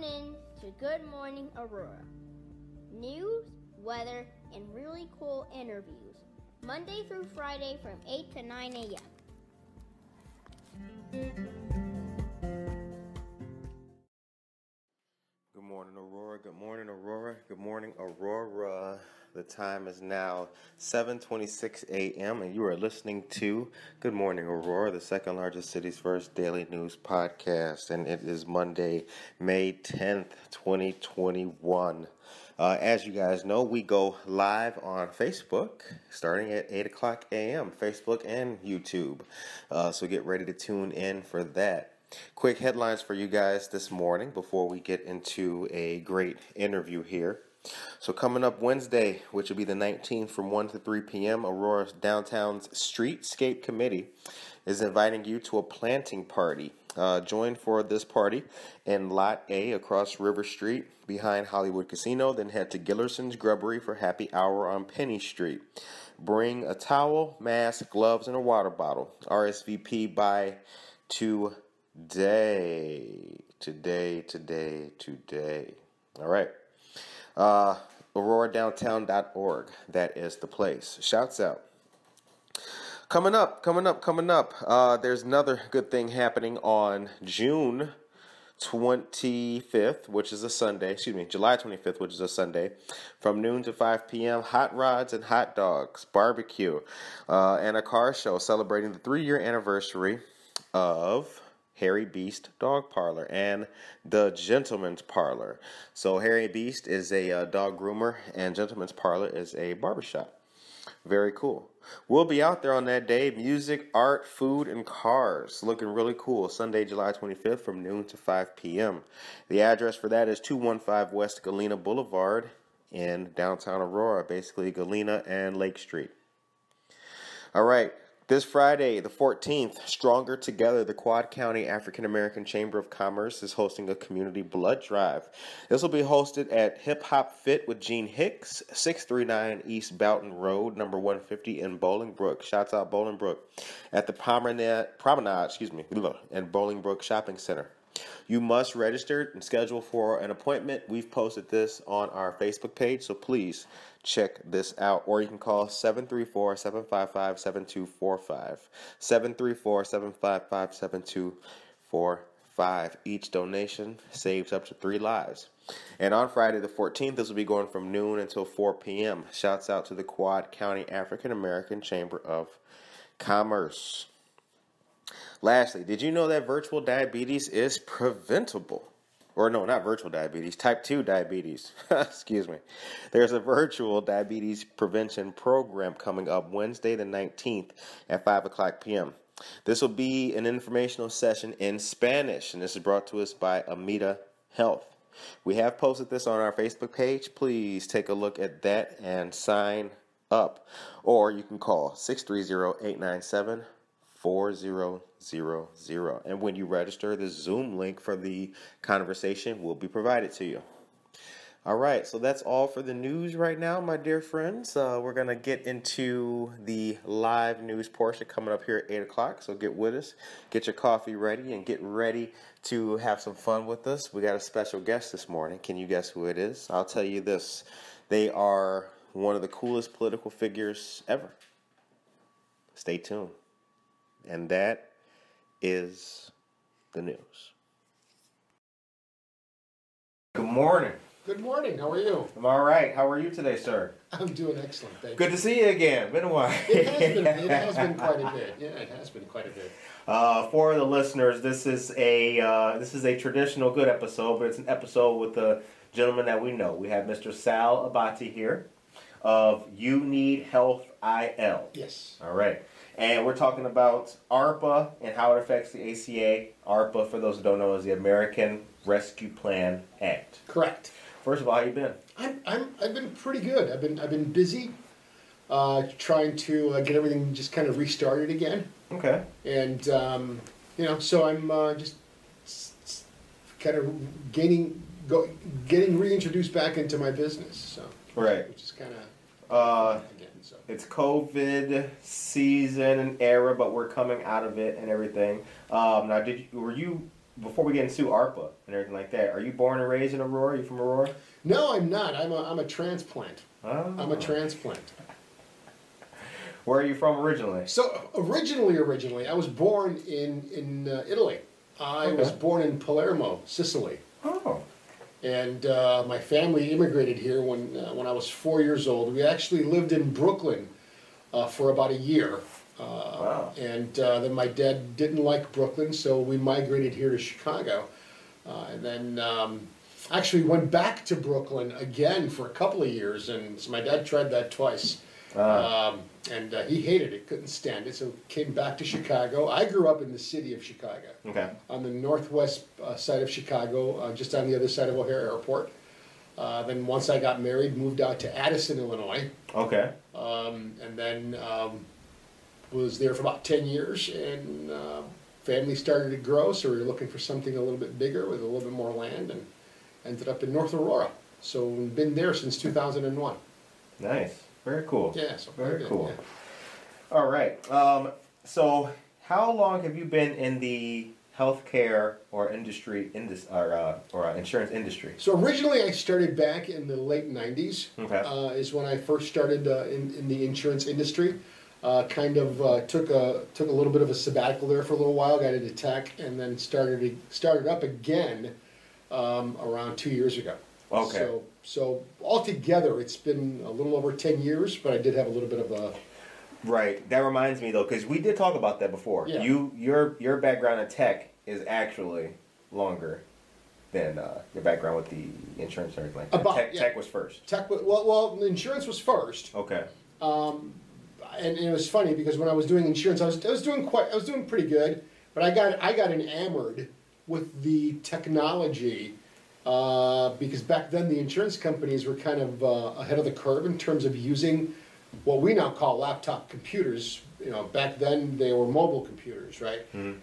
tune in to Good Morning Aurora. News, weather, and really cool interviews. Monday through Friday from 8 to 9 a.m. Good morning, Aurora. Good morning, Aurora. Good morning, Aurora. The time is now 7:26 a.m. and you are listening to Good Morning Aurora, the second largest city's first daily news podcast, and it is Monday, May 10th, 2021. Uh, as you guys know, we go live on Facebook starting at 8 o'clock a.m., Facebook and YouTube. Uh, so get ready to tune in for that. Quick headlines for you guys this morning before we get into a great interview here. So, coming up Wednesday, which will be the 19th from 1 to 3 p.m., Aurora Downtown's Streetscape Committee is inviting you to a planting party. Uh, join for this party in Lot A across River Street behind Hollywood Casino. Then head to Gillerson's Grubbery for happy hour on Penny Street. Bring a towel, mask, gloves, and a water bottle. RSVP by today. Today, today, today. All right. Uh, AuroraDowntown.org. That is the place. Shouts out. Coming up, coming up, coming up. Uh, there's another good thing happening on June 25th, which is a Sunday. Excuse me, July 25th, which is a Sunday, from noon to 5 p.m. Hot rods and hot dogs, barbecue, uh, and a car show celebrating the three-year anniversary of Hairy Beast Dog Parlor and the Gentleman's Parlor. So Hairy Beast is a uh, dog groomer, and Gentleman's Parlor is a barbershop. Very cool. We'll be out there on that day. Music, art, food, and cars. Looking really cool. Sunday, July 25th from noon to 5 p.m. The address for that is 215 West Galena Boulevard in downtown Aurora, basically Galena and Lake Street. All right. This Friday, the 14th, Stronger Together, the Quad County African American Chamber of Commerce is hosting a community blood drive. This will be hosted at Hip Hop Fit with Gene Hicks, 639 East Boughton Road, number 150 in Bolingbrook. Shouts out Bolingbrook. At the Promenade, Promenade excuse me, and Bolingbrook Shopping Center. You must register and schedule for an appointment. We've posted this on our Facebook page, so please check this out. Or you can call 734 755 7245. 734 755 7245. Each donation saves up to three lives. And on Friday the 14th, this will be going from noon until 4 p.m. Shouts out to the Quad County African American Chamber of Commerce. Lastly, did you know that virtual diabetes is preventable? Or no, not virtual diabetes, type 2 diabetes. Excuse me. There's a virtual diabetes prevention program coming up Wednesday the 19th at 5 o'clock p.m. This will be an informational session in Spanish, and this is brought to us by Amita Health. We have posted this on our Facebook page. Please take a look at that and sign up. Or you can call 630 897 4000. And when you register, the Zoom link for the conversation will be provided to you. All right, so that's all for the news right now, my dear friends. Uh, we're going to get into the live news portion coming up here at 8 o'clock. So get with us, get your coffee ready, and get ready to have some fun with us. We got a special guest this morning. Can you guess who it is? I'll tell you this they are one of the coolest political figures ever. Stay tuned. And that is the news. Good morning. Good morning. How are you? I'm all right. How are you today, sir? I'm doing excellent. Thank Good you. to see you again. Been a while. It has been. It has been quite a bit. Yeah, it has been quite a bit. Uh, for the listeners, this is a uh, this is a traditional good episode, but it's an episode with a gentleman that we know. We have Mr. Sal Abbate here of U Need Health IL. Yes. All right. And we're talking about ARPA and how it affects the ACA. ARPA, for those who don't know, is the American Rescue Plan Act. Correct. First of all, how you been? I'm, I'm, I've been pretty good. I've been, I've been busy, uh, trying to uh, get everything just kind of restarted again, Okay. and um, you know, so I'm uh, just kind of gaining, go, getting reintroduced back into my business. So, Right. which is kind of Uh. So it's COVID season and era, but we're coming out of it and everything. Um, now, did you, were you before we get into ARPA and everything like that? Are you born and raised in Aurora? Are you from Aurora? no, I'm not. I'm a I'm a transplant. Oh. I'm a transplant. Where are you from originally? So originally, originally, I was born in in uh, Italy. I was born in Palermo, Sicily, Oh. And uh, my family immigrated here when uh, when I was four years old. We actually lived in Brooklyn uh, for about a year. Uh, Wow. And uh, then my dad didn't like Brooklyn, so we migrated here to Chicago. Uh, and then um, actually went back to Brooklyn again for a couple of years. And so my dad tried that twice. Ah. Um, and uh, he hated it, couldn't stand it, so came back to Chicago. I grew up in the city of Chicago, Okay. on the northwest uh, side of Chicago, uh, just on the other side of O'Hare Airport. Uh, then once I got married, moved out to Addison, Illinois, Okay. um, and then um, was there for about 10 years. And uh, family started to grow, so we were looking for something a little bit bigger with a little bit more land, and ended up in North Aurora. So we've been there since 2001. Nice. Very cool. Yeah, so Very good, cool. yeah. All right. Um, so, how long have you been in the healthcare or industry, indus- or, uh, or uh, insurance industry? So originally, I started back in the late '90s. Okay. Uh, is when I first started uh, in in the insurance industry. Uh, kind of uh, took a took a little bit of a sabbatical there for a little while. Got into tech, and then started started up again um, around two years ago. Okay. So so altogether, it's been a little over ten years, but I did have a little bit of a Right. That reminds me though, because we did talk about that before. Yeah. You, your, your background in tech is actually longer than uh, your background with the insurance and everything like that. About- tech, yeah. tech was first. tech. Well, well, insurance was first. Okay. and, and it was funny because when I was doing insurance, I was, I was doing quite, I was doing pretty good, but I got, I got enamored with the technology uh, because back then the insurance companies were kind of uh, ahead of the curve in terms of using what we now call laptop computers. You know, back then they were mobile computers, right?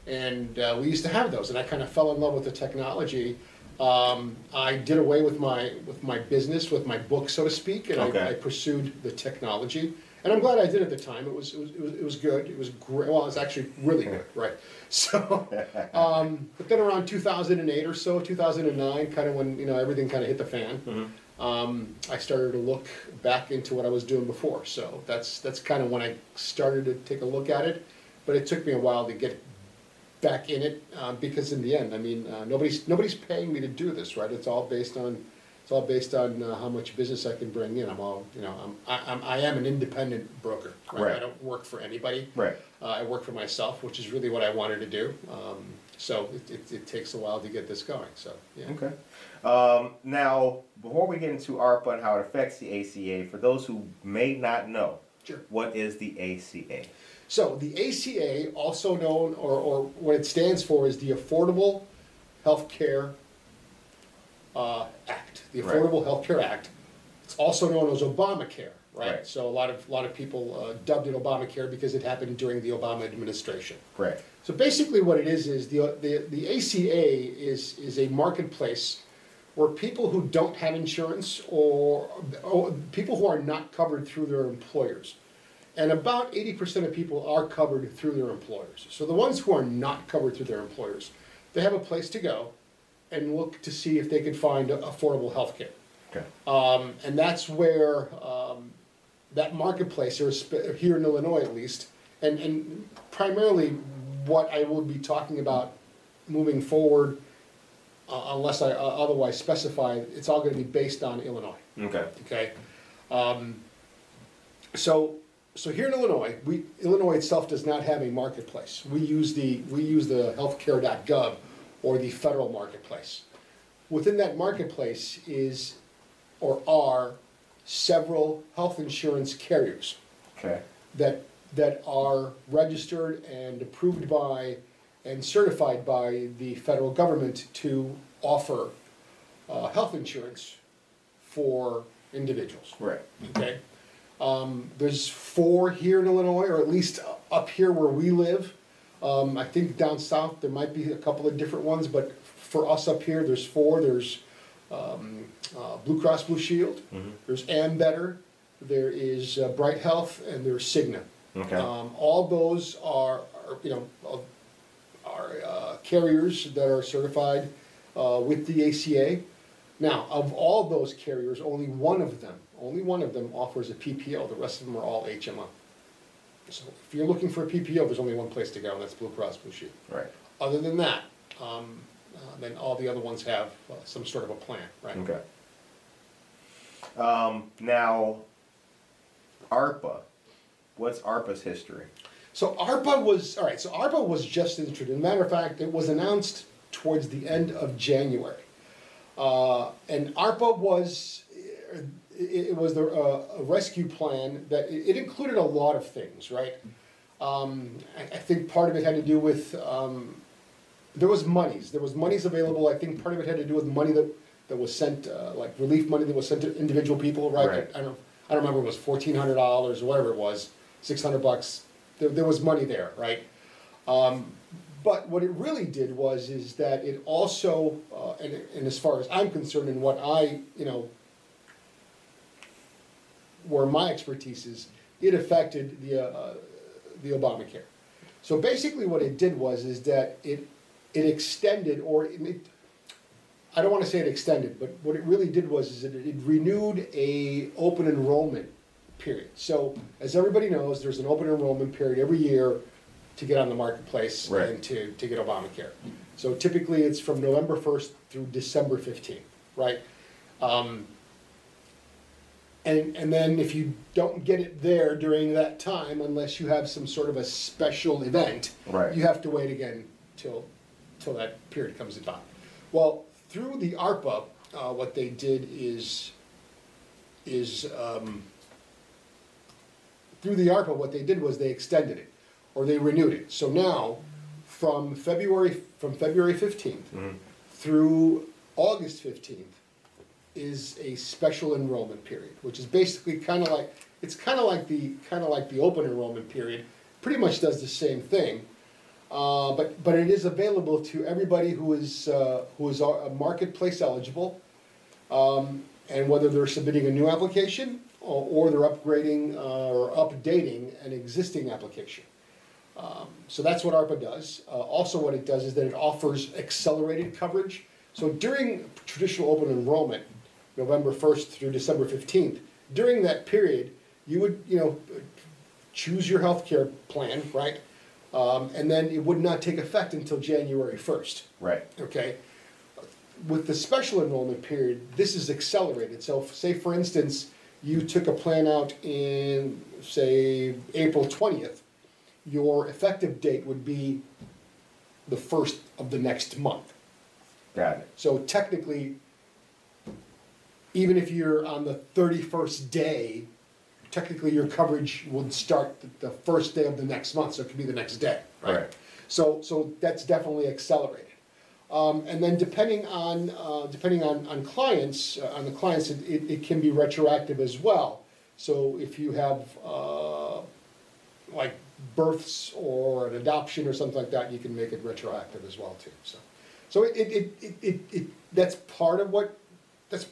And uh, we used to have those, and I kind of fell in love with the technology. Um, I did away with my with my business, with my book, so to speak, and Okay. I, I pursued the technology. And I'm glad I did at the time. It was it was it was, it was good. It was great. Well, it was actually really good, right? So, um, but then around 2008 or so, 2009, kind of when you know everything kind of hit the fan, um, I started to look back into what I was doing before. So that's that's kind of when I started to take a look at it. But it took me a while to get back in it uh, because in the end, I mean, uh, nobody's nobody's paying me to do this, right? It's all based on it's all based on uh, how much business I can bring in. I'm all you know. I'm I, I'm I am an independent broker. Right? Right. I don't work for anybody. Right. Uh, I work for myself, which is really what I wanted to do. Um, so it, it, it takes a while to get this going. So yeah. Okay. Um, now, before we get into ARPA and how it affects the ACA, for those who may not know, Sure. what is the ACA? So the ACA, also known, or, or what it stands for, is the Affordable Health Care uh, Act. The Right. Affordable Health Care Act. It's also known as Obamacare, right? Right. So a lot of a lot of people uh, dubbed it Obamacare because it happened during the Obama administration. Right. So basically, what it is is the the, the ACA is is a marketplace where people who don't have insurance or, or people who are not covered through their employers, and about eighty percent of people are covered through their employers. So the ones who are not covered through their employers, they have a place to go and look to see if they can find affordable health care. Okay. Um, and that's where um, that marketplace, or sp- here in Illinois at least, and, and primarily what I will be talking about moving forward, uh, unless I uh, otherwise specify, it's all going to be based on Illinois. Okay. Okay. Um, so, so here in Illinois, we Illinois itself does not have a marketplace. We use the we use the healthcare.gov or the federal marketplace. Within that marketplace is or are several health insurance carriers Okay. that that are registered and approved by and certified by the federal government to offer uh, health insurance for individuals. Right. Okay. Um, there's four here in Illinois, or at least up here where we live. Um, I think down south there might be a couple of different ones, but for us up here, there's four. There's um, uh, Blue Cross Blue Shield. There's Ambetter. there is uh, Bright Health, and there's Cigna. Okay. Um, all those are, are you know, uh, are uh, carriers that are certified uh, with the ACA. Now, of all those carriers, only one of them, only one of them offers a PPO. The rest of them are all HMO. So if you're looking for a PPO, there's only one place to go, and that's Blue Cross Blue Shield. Right. Other than that, um, uh, then all the other ones have uh, some sort of a plan, right? Okay. Um, now, ARPA. What's ARPA's history? So ARPA was, all right, so ARPA was just introduced. Matter of fact, it was announced towards the end of January. Uh, and ARPA was, uh, it, it was the, uh, a rescue plan that, it, it included a lot of things, right? Um, I, I think part of it had to do with, um, there was monies, there was monies available, I think part of it had to do with money that, that was sent, uh, like relief money that was sent to individual people, right? Right. I don't, I don't remember, it was fourteen hundred dollars or whatever it was, six hundred bucks, there, there was money there, right? Um, but what it really did was, is that it also, uh, and, and as far as I'm concerned and what I, you know, where my expertise is, it affected the, uh, the Obamacare. So basically what it did was, is that it, it extended, or it, I don't wanna say it extended, but what it really did was, is that it renewed a open enrollment period. So, as everybody knows, there's an open enrollment period every year to get on the marketplace Right. and to, to get Obamacare. So typically, it's from November first through December fifteenth, right? Um, and, and then if you don't get it there during that time, unless you have some sort of a special event, Right. you have to wait again till, till that period comes about. Well, through the ARPA, uh, what they did is, is, um, through the ARPA, what they did was they extended it, or they renewed it. So now, from February, from February fifteenth through August fifteenth is a special enrollment period, which is basically kind of like, it's kind of like the, kind of like the open enrollment period, pretty much does the same thing. Uh, but, but it is available to everybody who is, uh, who is marketplace eligible. Um, and whether they're submitting a new application or, or they're upgrading uh, or updating an existing application. Um, so that's what ARPA does. Uh, also, what it does is that it offers accelerated coverage. So during traditional open enrollment, November 1st through December 15th, during that period, you would, you know, choose your health care plan, right? Um, and then it would not take effect until January 1st Right. okay? With the special enrollment period, this is accelerated, so f- say for instance, you took a plan out in, say, April twentieth, your effective date would be the first of the next month. Got it. So technically, even if you're on the thirty-first day, technically your coverage would start the, the first day of the next month, so it could be the next day, right? Right. So, so that's definitely accelerated. Um, and then depending on, uh, depending on, on clients, uh, on the clients, it, it, it can be retroactive as well. So if you have, uh, like births or an adoption or something like that, you can make it retroactive as well too, so. So it, it, it, it, it, that's part of what, that's,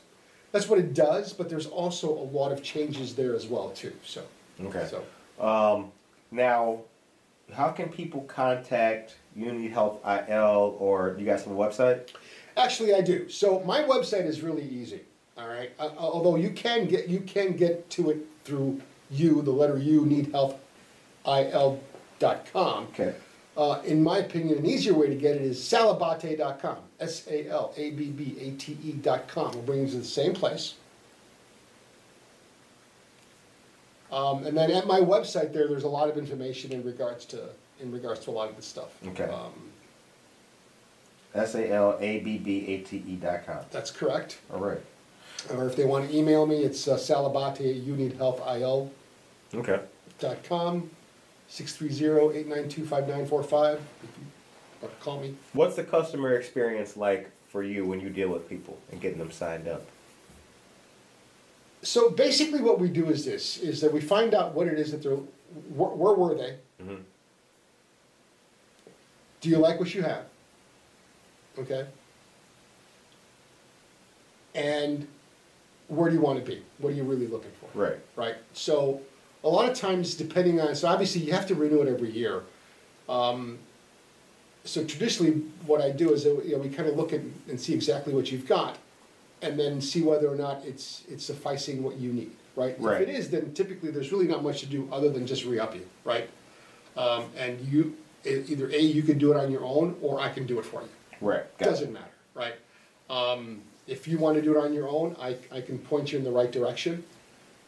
that's what it does, but there's also a lot of changes there as well too, so. Okay. So, Um, now, how can people contact U Need Health IL or you guys have a website? actually I do, so my website is really easy, all right? Uh, although you can get, you can get to it through you, the letter U, need health, il dot com. Okay. Uh, in my opinion, an easier way to get it is salabbate.com. S A L A B B A T E dot com. Will bring you to the same place. Um, and then at my website there, there's a lot of information in regards to in regards to a lot of this stuff. Okay. Um, S A L A B B A T E dot com. that's correct. All right. Or if they want to email me, it's uh, salabate at uneedhealthil Okay. dot com, 630-892-5945. If you want to call me. What's the customer experience like for you when you deal with people and getting them signed up? So basically, what we do is this: is that we find out what it is that they're. Where, where were they? Mhm. Do you like what you have? Okay. And where do you want to be? What are you really looking for? Right. Right. So a lot of times, depending on so obviously you have to renew it every year. Um, so traditionally, what I do is that, you know, we kind of look at and see exactly what you've got, and then see whether or not it's it's sufficing what you need. Right. Right. If it is, then typically there's really not much to do other than just re-up you. Right. Um, and you either a you can do it on your own, or I can do it for you. Right. Got. Doesn't matter, right? Um, if you want to do it on your own, I, I can point you in the right direction,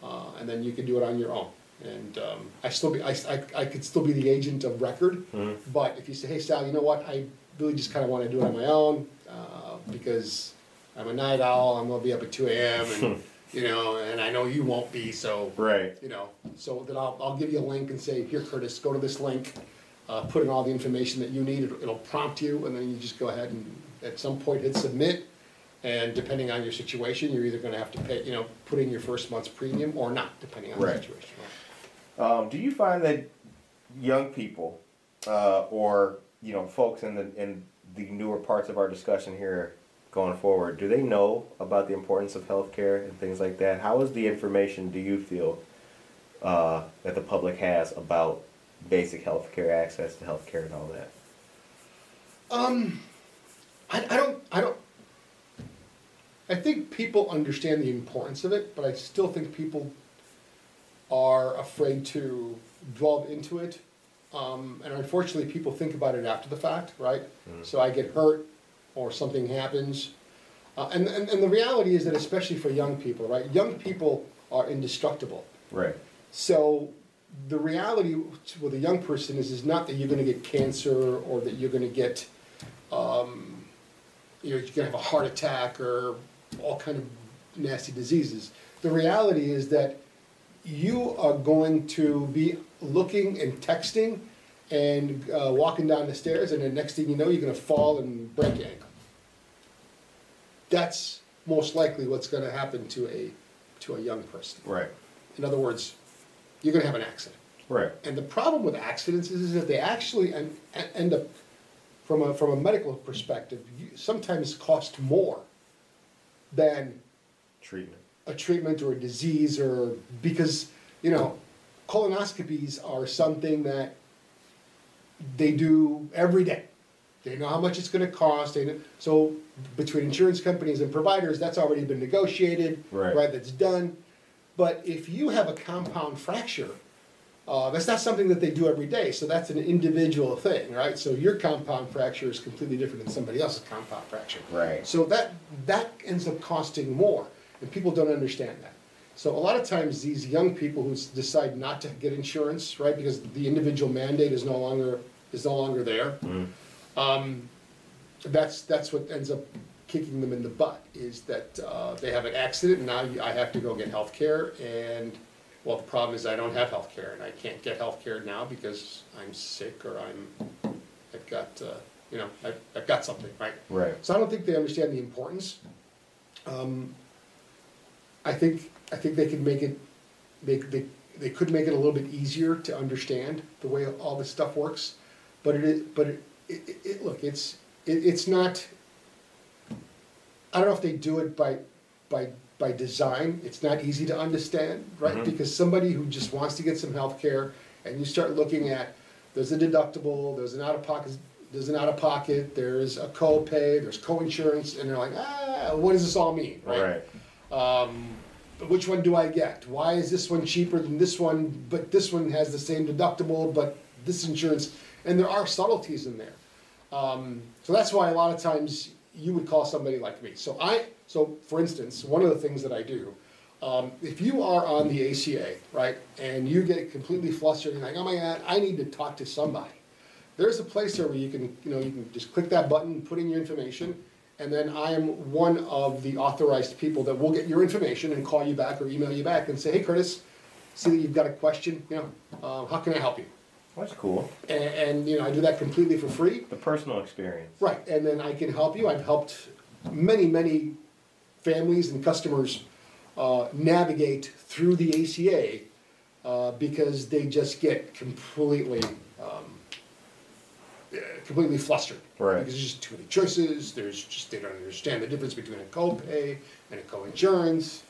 uh, and then you can do it on your own. And um, I still be, I, I, I could still be the agent of record, but if you say, hey Sal, you know what, I really just kind of want to do it on my own uh, because I'm a night owl, I'm gonna be up at two a.m. and you know, and I know you won't be, so Right. you know, so then I'll, I'll give you a link and say, here Curtis, go to this link, uh, put in all the information that you need, it'll, it'll prompt you, and then you just go ahead and at some point hit submit. And depending on your situation, you're either gonna have to pay, you know, put in your first month's premium or not, depending on the Right. situation. Um, do you find that young people, uh, or you know, folks in the in the newer parts of our discussion here going forward, do they know about the importance of healthcare and things like that? How is the information do you feel uh, that the public has about basic healthcare access to healthcare and all that? Um, I, I don't, I don't, I think people understand the importance of it, but I still think people are afraid to delve into it. Um, and unfortunately, people think about it after the fact, right? So I get hurt or something happens. Uh, and, and, and the reality is that, especially for young people, right? Young people are indestructible. Right. So the reality with a young person is, is not that you're going to get cancer or that you're going to get, um, you know, you're going to have a heart attack or all kind of nasty diseases. The reality is that you are going to be looking and texting and uh, walking down the stairs, and the next thing you know, you're going to fall and break your ankle. That's most likely what's going to happen to a to a young person. Right. In other words, you're going to have an accident. Right. And the problem with accidents is, is that they actually en- en- end up, from a, from a medical perspective, sometimes cost more than Treatment. A treatment or a disease or because, you know, colonoscopies are something that they do every day. They know how much it's going to cost. Know, so between insurance companies and providers, that's already been negotiated. Right. That's done. But if you have a compound fracture, uh, that's not something that they do every day. So that's an individual thing, right? So your compound fracture is completely different than somebody else's compound fracture. Right. So that that ends up costing more, and people don't understand that. So a lot of times these young people who decide not to get insurance, right, because the individual mandate is no longer is no longer there. Um, that's that's what ends up kicking them in the butt is that uh, they have an accident and now I have to go get health care and well the problem is I don't have health care and I can't get health care now because I'm sick or I'm I've got uh, you know I've, I've got something right Right. so I don't think they understand the importance. Um, I think I think they could make it they, they they could make it a little bit easier to understand the way all this stuff works, but it is but it, it, it, look it's it, it's not. I don't know if they do it by by by design. It's not easy to understand, right? Mhm. Because somebody who just wants to get some health care and you start looking at there's a deductible, there's an out of pocket there's an out of pocket, there's a co-pay, there's co-insurance, and they're like, ah, what does this all mean, right? Right. Um, which one do I get? Why is this one cheaper than this one, but this one has the same deductible, but this insurance, and there are subtleties in there. Um, so that's why a lot of times you would call somebody like me. So I, so for instance, one of the things that I do, um, if you are on the ACA, right, and you get completely flustered and like, oh my God, I need to talk to somebody. There's a place there where you can, you know, you can just click that button, put in your information, and then I am one of the authorized people that will get your information and call you back or email you back and say, hey Curtis, see that you've got a question, you know, uh, how can I help you? That's cool. And, and, you know, I do that completely for free. The personal experience. Right, and then I can help you. I've helped many, many families and customers uh, navigate through the ACA uh, because they just get completely, um, completely flustered. Right. Because there's just too many choices. There's just they don't understand the difference between a copay and a co-insurance.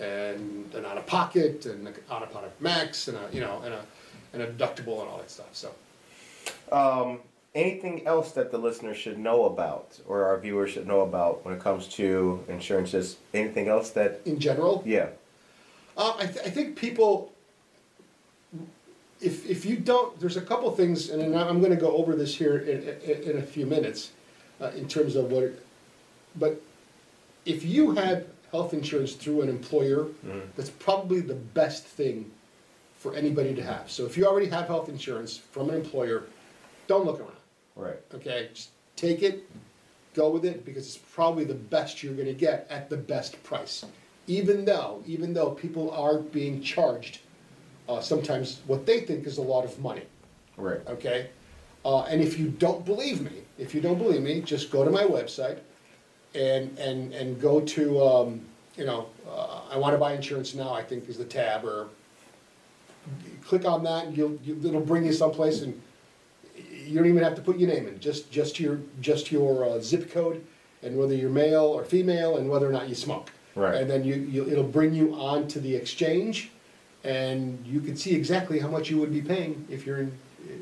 and an out of pocket and an out of pocket max and a you know and a and a deductible and all that stuff. So Um, anything else that the listener should know about, or our viewers should know about when it comes to insurances? Anything else that? in general, Yeah. Uh, I, th- I think people, if, if you don't, there's a couple things, and I'm gonna go over this here in, in, in a few minutes, uh, in terms of what, it- but if you have health insurance through an employer, that's probably the best thing for anybody to have. So if you already have health insurance from an employer, don't look around Right. okay? Just take it, go with it, because it's probably the best you're gonna get at the best price. Even though, even though people are being charged, uh, sometimes what they think is a lot of money, Right. okay? Uh, and if you don't believe me, if you don't believe me, just go to my website and, and, and go to, um, you know, uh, I wanna buy insurance now, I think is the tab, or click on that and you'll, you, it'll bring you someplace and you don't even have to put your name in, just, just your, just your uh, zip code and whether you're male or female and whether or not you smoke. Right. And then you, you, it'll bring you on to the exchange and you could see exactly how much you would be paying if your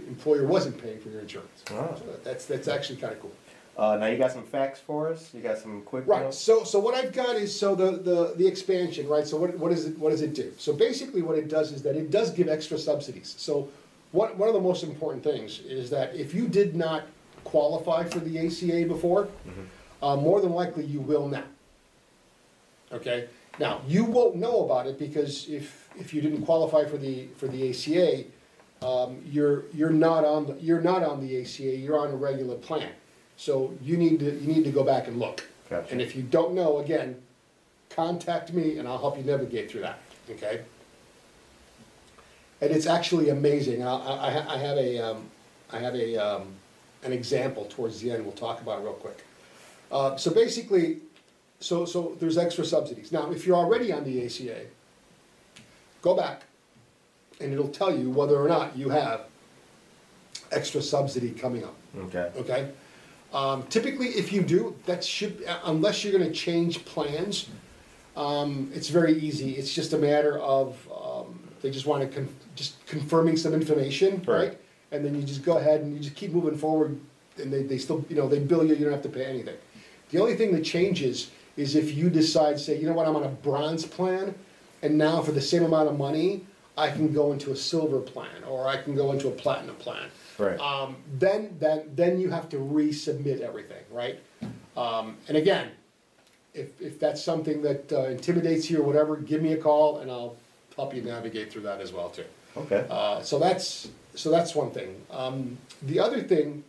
employer wasn't paying for your insurance. Ah. So That's, that's actually kinda cool. Uh, now you got some facts for us. You got some quick Right, notes? so, so what I've got is, so the, the, the expansion, right, so what, what is it, what does it do? So basically what it does is that it does give extra subsidies. So one, one of the most important things is that if you did not qualify for the ACA before, uh, more than likely you will now. Okay, now, you won't know about it because if, if you didn't qualify for the, for the ACA, um, you're, you're not on, the you're not on the ACA, you're on a regular plan. So you need to, you need to go back and look. Gotcha. And if you don't know, again, contact me and I'll help you navigate through that, okay? And it's actually amazing, I, I, I have a, um, I have a, um, an example towards the end, we'll talk about it real quick. Uh, so basically, so, so there's extra subsidies. Now, if you're already on the ACA, go back and it'll tell you whether or not you have extra subsidy coming up Okay. okay? Um, typically, if you do, that should, unless you're gonna change plans, um, it's very easy, it's just a matter of, um, they just wanna con- just confirming some information, Right. right? And then you just go ahead and you just keep moving forward, and they, they still, you know, they bill you, you don't have to pay anything. The only thing that changes is if you decide, say, you know what, I'm on a bronze plan, and now for the same amount of money, I can go into a silver plan, or I can go into a platinum plan. Right. Um, then, then, then you have to resubmit everything, right? Um, and again, if, if that's something that uh, intimidates you or whatever, give me a call and I'll help you navigate through that as well too. Okay. Uh, so that's, so that's one thing. Um, the other thing,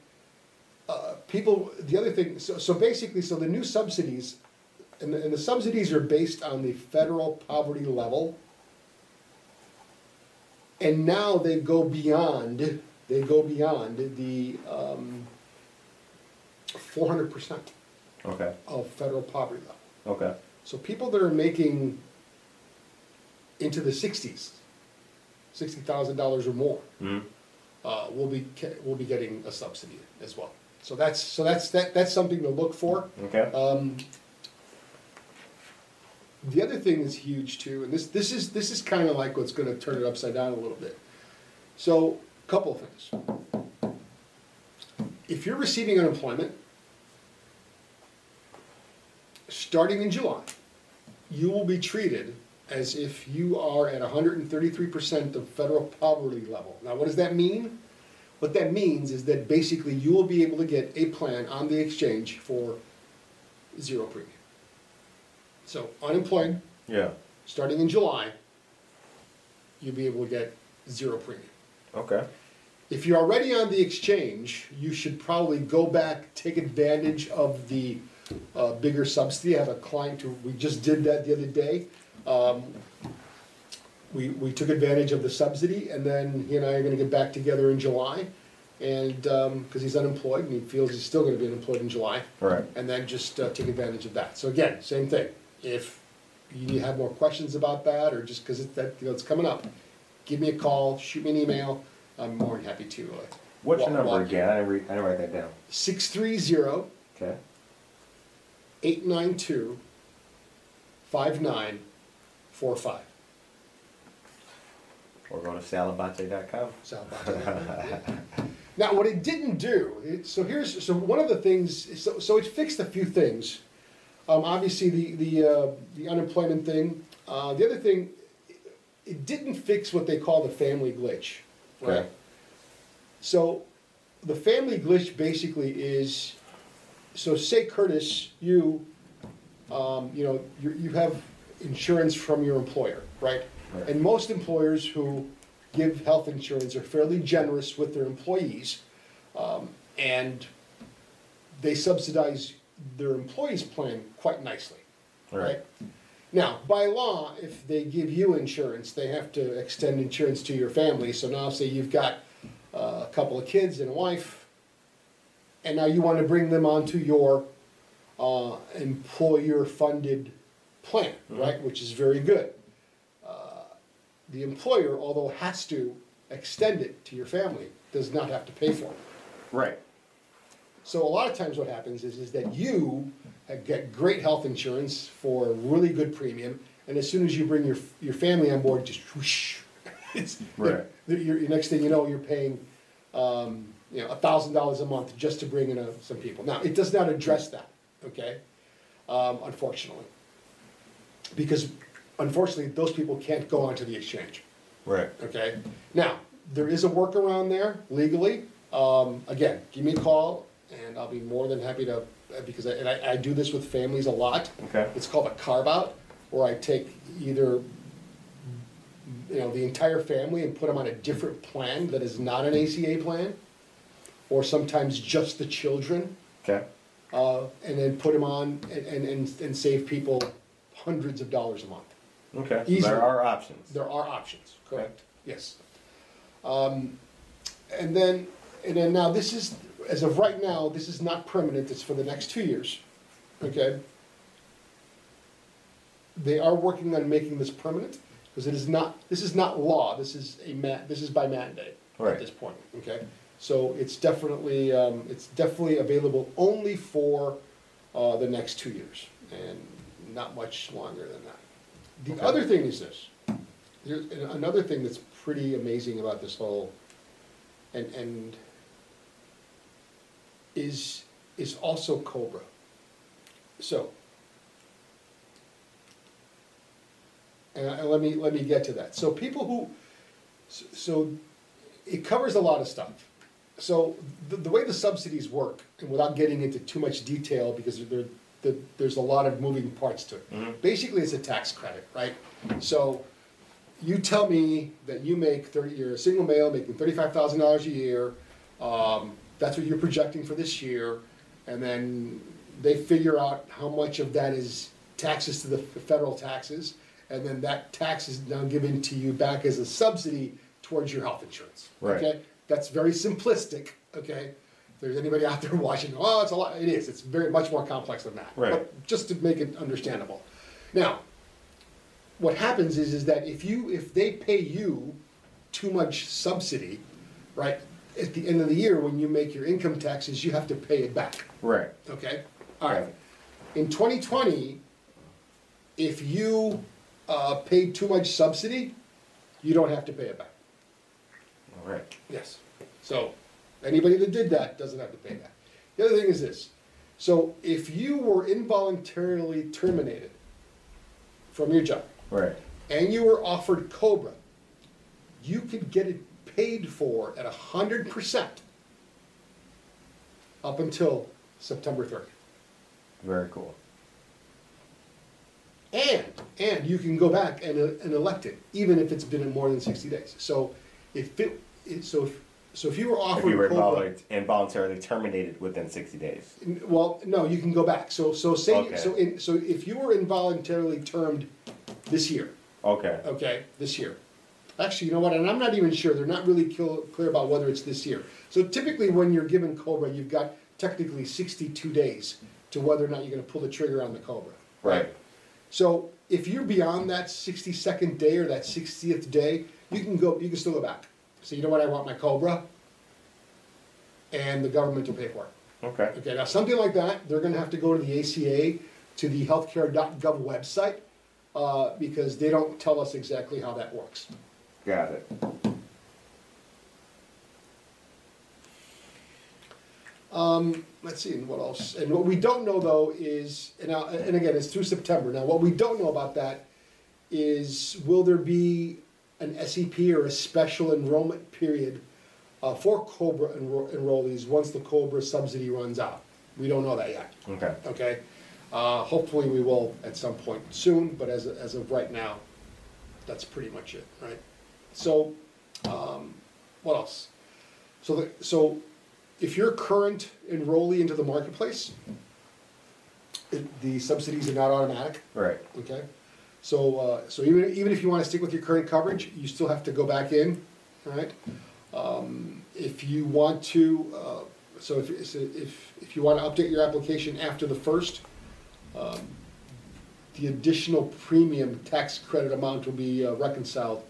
uh, people, the other thing, so, so basically, so the new subsidies, and the, and the subsidies are based on the federal poverty level. And now they go beyond, they go beyond the, um, four hundred percent Okay. of federal poverty level. Okay. So people that are making into the sixties, sixty thousand dollars or more, Mhm. uh, will be, will be getting a subsidy as well. So that's, so that's, that, that's something to look for. Okay. Um, the other thing that's huge too, and this, this is, this is kinda like what's gonna turn it upside down a little bit. So, a couple of things. If you're receiving unemployment, starting in July, you will be treated as if you are at hundred and thirty-three percent of federal poverty level. Now, what does that mean? What that means is that basically you will be able to get a plan on the exchange for zero premium. So unemployed, Yeah. starting in July, you'll be able to get zero premium. Okay. If you're already on the exchange, you should probably go back, take advantage of the uh, bigger subsidy. I have a client who, we just did that the other day. Um, We, we took advantage of the subsidy, and then he and I are gonna get back together in July. And, um 'cause cause he's unemployed, and he feels he's still gonna be unemployed in July. Right. And then just uh, take advantage of that. So again, same thing. If you have more questions about that, or just because it's that, you know, it's coming up, give me a call, shoot me an email. I'm more than happy to. uh, What's your walk- number walk you. again? I didn't, read, I didn't write that down. Six three zero Okay. eight nine two five nine four five. Or go to salabbate.com. Sal Bate. now, what it didn't do, it, so here's so one of the things. So, so it fixed a few things. Um, obviously, the the uh, the unemployment thing. Uh, the other thing, it, didn't fix what they call the family glitch. Right. Okay. So, the family glitch basically is, so say Curtis, you, um, you know, you, you have insurance from your employer, right? Right. And most employers who give health insurance are fairly generous with their employees, um, and they subsidize their employees' plan quite nicely, Right. Now, by law, if they give you insurance, they have to extend insurance to your family. So now, say you've got uh, a couple of kids and a wife, and now you want to bring them onto your uh, employer-funded plan, right? Which is very good. Uh, the employer, although has to extend it to your family, does not have to pay for it. Right. So a lot of times what happens is, is that you get great health insurance for a really good premium, and as soon as you bring your, your family on board, just whoosh. It's, Right. the, your, your next thing you know, you're paying, um, you know, a thousand dollars a month just to bring in uh some people. Now, it does not address that, okay? Um, unfortunately. Because unfortunately, those people can't go onto the exchange. Right. Okay, now, there is a workaround there legally. Um, again, give me a call and I'll be more than happy to, because I, and I, I do this with families a lot. Okay. It's called a carve out, where I take either, you know, the entire family and put them on a different plan that is not an ACA plan, or sometimes just the children, Okay. uh, and then put them on and, and, and, and save people hundreds of dollars a month. Okay. Easily. There are options. There are options, correct, yes. Um, and then, and then now this is, as of right now, this is not permanent, it's for the next two years, okay? They are working on making this permanent, because it is not, this is not law, this is a ma, this is by mandate Right. at this point, okay? So it's definitely, um, it's definitely available only for, uh, the next two years, and not much longer than that. The Okay. other thing is this, there's an- another thing that's pretty amazing about this whole, and, and is, is also Cobra. So, and, and let me, let me get to that. So people who, so- it covers a lot of stuff. So the, the way the subsidies work, and without getting into too much detail, because there, there, there's a lot of moving parts to it. Basically, it's a tax credit, right? So you tell me that you make thirty, you're a single male making thirty-five thousand dollars a year. Um, that's what you're projecting for this year, and then they figure out how much of that is taxes to the federal taxes, and then that tax is now given to you back as a subsidy towards your health insurance. Right. Okay, that's very simplistic. Okay, if there's anybody out there watching, oh, it's a lot. It is. It's very much more complex than that. Right. But just to make it understandable. Now, what happens is, is that if you, if they pay you too much subsidy, right, at the end of the year, when you make your income taxes, you have to pay it back, Right. okay? All right. In twenty twenty, if you, uh, paid too much subsidy, you don't have to pay it back. All right. Yes. So, anybody that did that doesn't have to pay that. The other thing is this, so if you were involuntarily terminated from your job, Right. and you were offered Cobra, you could get it paid for at hundred percent up until September thirtieth. Very cool. And, and you can go back and, uh, and elect it, even if it's been in more than sixty days. So if it, it- so if, so if you were If offered you were Cobra. invol- involuntarily terminated within 60 days. Well, no, you can go back. So, so say, Okay. so in, so if you were involuntarily termed this year, Okay. okay, this year. Actually, you know what, and I'm not even sure, they're not really clear, about whether it's this year. So typically, when you're given Cobra, you've got technically sixty-two days to whether or not you're gonna pull the trigger on the Cobra. Right. So if you're beyond that sixty-second day or that sixtieth day, you can go, you can still go back. So you know what, I want my Cobra, and the government will pay for it. Okay. Okay, now something like that, they're gonna have to go to the ACA, to the healthcare.gov website, uh, because they don't tell us exactly how that works. Got it. Um, let's see, and what else? And what we don't know though is, and, uh, and again, it's through September. Now, what we don't know about that is will there be an SEP or a special enrollment period uh, for Cobra enro- enrollees once the Cobra subsidy runs out? We don't know that yet. Okay. Okay? Uh, hopefully we will at some point soon, but as, as of right now, that's pretty much it, right? So, um, what else? So, the, so if you're current enrollee into the marketplace, it, the subsidies are not automatic, Right. okay? So, uh, so even, even if you wanna stick with your current coverage, you still have to go back in, all right? Um, if you want to, uh, so if, if, if you wanna update your application after the first, um, the additional premium tax credit amount will be uh, reconciled,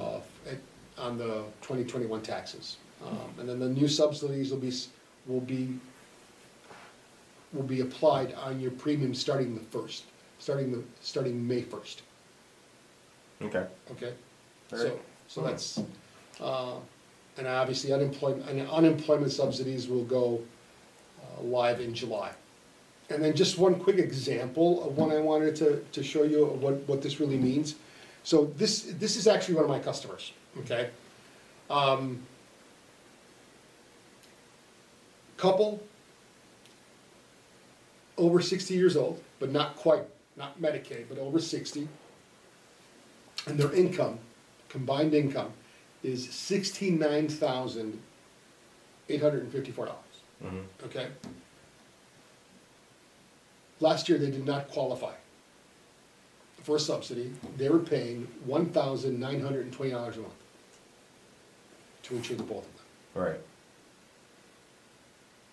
uh, at, on the twenty twenty-one taxes. Um, and then the new subsidies will be, s- will be, will be applied on your premium starting the first, starting the, starting May first, Okay. okay? Alright. So, so that's, uh, and obviously unemployment, and unemployment subsidies will go, uh, live in July. And then just one quick example of one I wanted to, to show you of what, what this really means. So this, this is actually one of my customers, okay? Um, Couple, over sixty years old, but not quite, not Medicaid, but over sixty. And their income, combined income, is sixty-nine thousand eight hundred and fifty-four dollars, Mm-hmm. okay? Last year, they did not qualify for a subsidy. They were paying one thousand nine hundred and twenty dollars a month to insure the both of them. Right.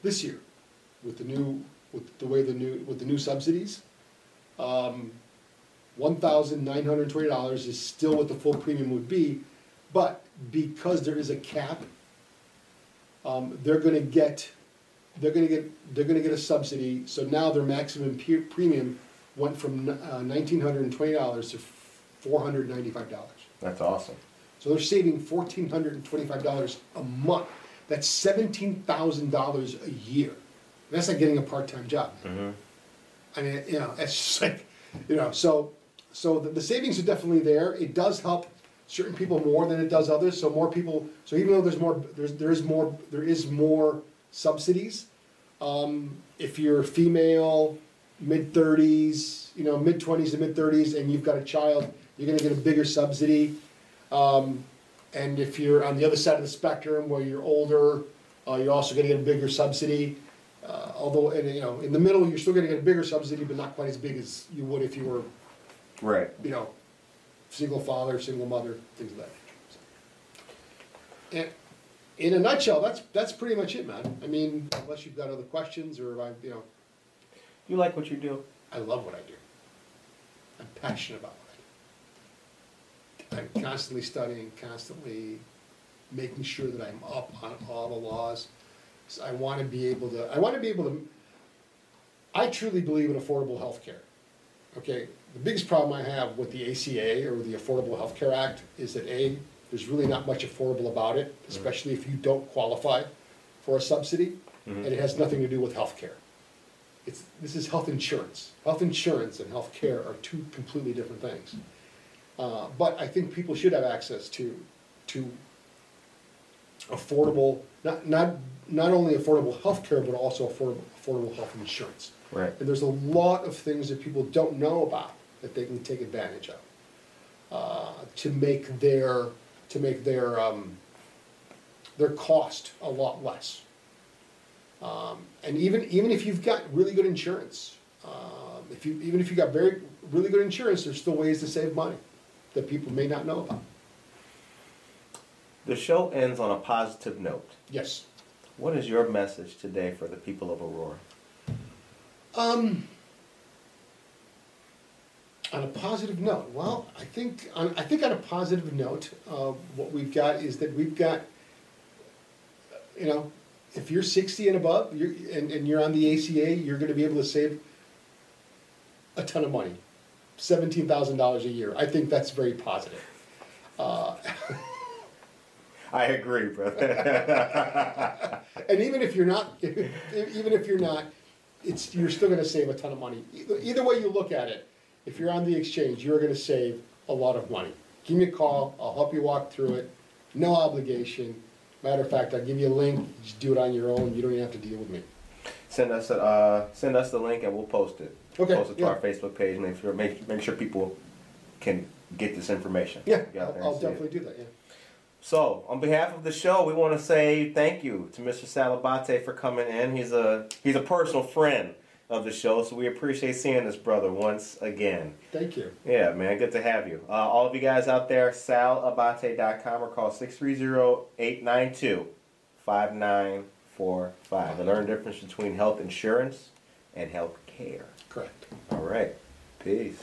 This year, with the new, with the way the new, with the new subsidies, um, one thousand nine hundred and twenty dollars is still what the full premium would be, but because there is a cap, um, they're gonna get, they're gonna get, they're gonna get a subsidy, so now their maximum pe- premium went from uh, nineteen hundred and twenty dollars to four hundred ninety-five dollars. That's awesome. So they're saving fourteen hundred and twenty-five dollars a month. That's seventeen thousand dollars a year. That's like getting a part-time job. Mm-hmm. I mean, you know, it's just like, you know, so, so the, the savings are definitely there. It does help certain people more than it does others, so more people, so even though there's more, there's, there is more, there is more subsidies, um, if you're female, mid-thirties, you know, mid-twenties to mid-thirties, and you've got a child, you're gonna get a bigger subsidy. Um, and if you're on the other side of the spectrum, where you're older, uh, you're also gonna get a bigger subsidy. Uh, although, and, you know, in the middle, you're still gonna get a bigger subsidy, but not quite as big as you would if you were, Right. you know, single father, single mother, things of that nature. And in a nutshell, that's, that's pretty much it, man. I mean, unless you've got other questions, or I, you know, You like what you do? I love what I do. I'm passionate about what I do. I'm constantly studying, constantly making sure that I'm up on all the laws. So I want to be able to, I want to be able to, I truly believe in affordable health care. Okay, the biggest problem I have with the ACA or the Affordable Health Care Act is that A, there's really not much affordable about it, mm-hmm. especially if you don't qualify for a subsidy, mm-hmm. and it has nothing to do with health care it's, this is health insurance. Health insurance and health care are two completely different things. Uh, but I think people should have access to, to affordable, not, not, not only affordable health care, but also affordable, affordable health insurance. Right. And there's a lot of things that people don't know about that they can take advantage of, uh, to make their, to make their, um, their cost a lot less. Um, and even, even if you've got really good insurance, um, if you, even if you've got very, really good insurance, there's still ways to save money that people may not know about. The show ends on a positive note. Yes. What is your message today for the people of Aurora? Um, on a positive note, well, I think, on, I think on a positive note, uh, what we've got is that we've got, you know, if you're sixty and above, you're, and, and you're on the ACA, you're gonna be able to save a ton of money. seventeen thousand dollars a year. I think that's very positive. Uh, I agree, brother. And even if you're not, even if you're not, it's, you're still gonna save a ton of money. Either, either way you look at it, if you're on the exchange, you're gonna save a lot of money. Give me a call, I'll help you walk through it, no obligation. Matter of fact, I'll give you a link, just do it on your own, you don't even have to deal with me. send us a, uh, send us the link and we'll post it. Okay, Post it to yeah. our Facebook page. and Make sure make make sure people can get this information. Yeah, Get I'll, I'll see it. definitely do that, yeah. So, on behalf of the show, we want to say thank you to Mr. Sal Abbate for coming in. He's a he's a personal friend of the show, so we appreciate seeing this brother once again. Thank you. Yeah, man, good to have you. Uh, all of you guys out there, salabbate.com or call 630-892-5945 to learn difference between health insurance and health care. Correct. All right, peace.